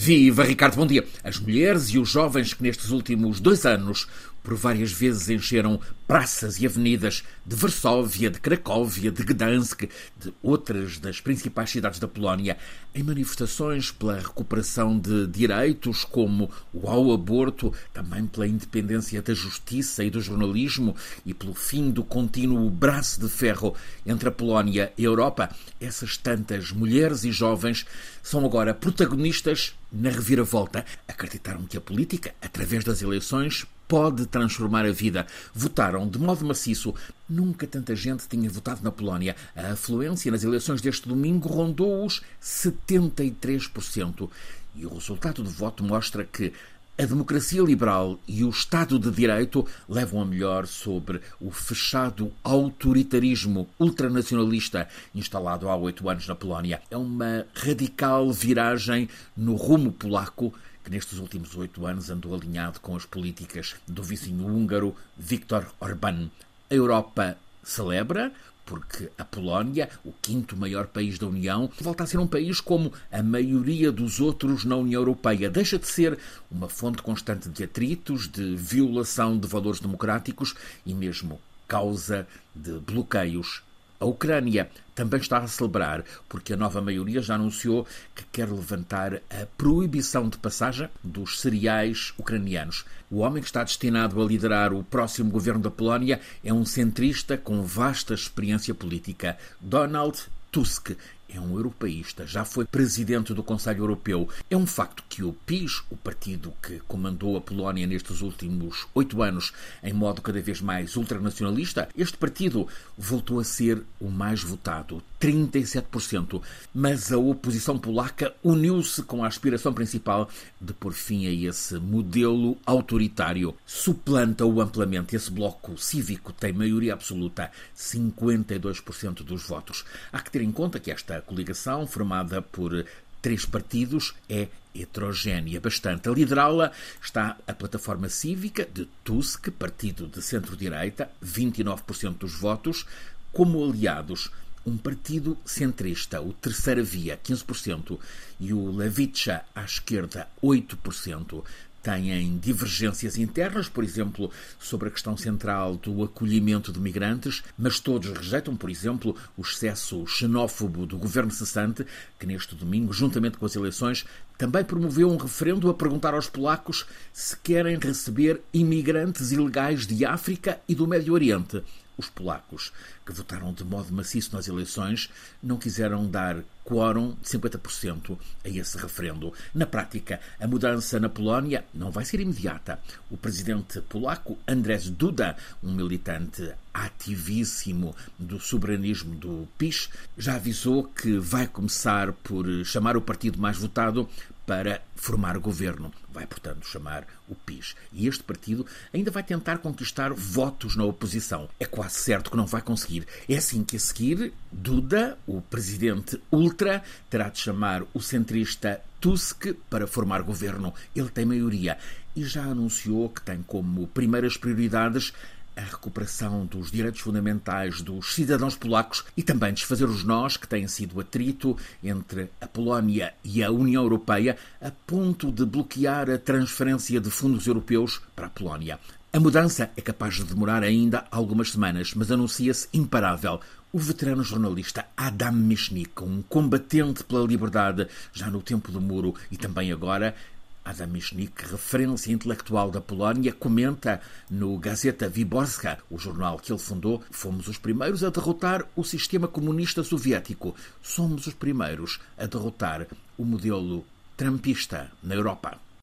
Viva Ricardo, bom dia. As mulheres e os jovens que nestes últimos dois anos por várias vezes encheram praças e avenidas de Varsóvia, de Cracóvia, de Gdansk, de outras das principais cidades da Polónia, em manifestações pela recuperação de direitos como o ao aborto, também pela independência da justiça e do jornalismo e pelo fim do contínuo braço de ferro entre a Polónia e a Europa, essas tantas mulheres e jovens são agora protagonistas na reviravolta. Acreditaram que a política, através das eleições, pode transformar a vida. Votaram de modo maciço. Nunca tanta gente tinha votado na Polónia. A afluência nas eleições deste domingo rondou os 73%. E o resultado do voto mostra que a democracia liberal e o Estado de Direito levam a melhor sobre o fechado autoritarismo ultranacionalista instalado há oito anos na Polónia. É uma radical viragem no rumo polaco que nestes últimos oito anos andou alinhado com as políticas do vizinho húngaro Viktor Orbán. A Europa celebra, porque a Polónia, o quinto maior país da União, volta a ser um país como a maioria dos outros na União Europeia. Deixa de ser uma fonte constante de atritos, de violação de valores democráticos e mesmo causa de bloqueios a Ucrânia também está a celebrar, porque a nova maioria já anunciou que quer levantar a proibição de passagem dos cereais ucranianos. O homem que está destinado a liderar o próximo governo da Polónia é um centrista com vasta experiência política, Donald Tusk é um europeísta, já foi presidente do Conselho Europeu. É um facto que o PIS, o partido que comandou a Polónia nestes últimos oito anos em modo cada vez mais ultranacionalista, este partido voltou a ser o mais votado, 37%. Mas a oposição polaca uniu-se com a aspiração principal de pôr fim a esse modelo autoritário. Suplanta-o amplamente. Esse bloco cívico tem maioria absoluta, 52% dos votos. Há que ter em conta que esta coligação, formada por três partidos, é heterogénea bastante. A liderá-la está a plataforma cívica de Tusk, partido de centro-direita, 29% dos votos, como aliados um partido centrista, o Terceira Via, 15%, e o Levicha, à esquerda, 8% têm divergências internas, por exemplo, sobre a questão central do acolhimento de migrantes, mas todos rejeitam, por exemplo, o excesso xenófobo do governo cessante, que neste domingo, juntamente com as eleições, também promoveu um referendo a perguntar aos polacos se querem receber imigrantes ilegais de África e do Médio Oriente. Os polacos, que votaram de modo maciço nas eleições, não quiseram dar quórum de 50% a esse referendo. Na prática, a mudança na Polónia não vai ser imediata. O presidente polaco Andrzej Duda, um militante ativíssimo do soberanismo do PIS, já avisou que vai começar por chamar o partido mais votado para formar governo. Vai, portanto, chamar o PIS. E este partido ainda vai tentar conquistar votos na oposição. É quase certo que não vai conseguir. É assim que a seguir, Duda, o presidente ultra, terá de chamar o centrista Tusk para formar governo. Ele tem maioria e já anunciou que tem como primeiras prioridades a recuperação dos direitos fundamentais dos cidadãos polacos e também desfazer os nós que têm sido atrito entre a Polónia e a União Europeia a ponto de bloquear a transferência de fundos europeus para a Polónia. A mudança é capaz de demorar ainda algumas semanas, mas anuncia-se imparável. O veterano jornalista Adam Michnik, um combatente pela liberdade já no tempo do muro e também agora, Adam Michnik, referência intelectual da Polónia, comenta no Gazeta Wyborska, o jornal que ele fundou, fomos os primeiros a derrotar o sistema comunista soviético. Somos os primeiros a derrotar o modelo trampista na Europa.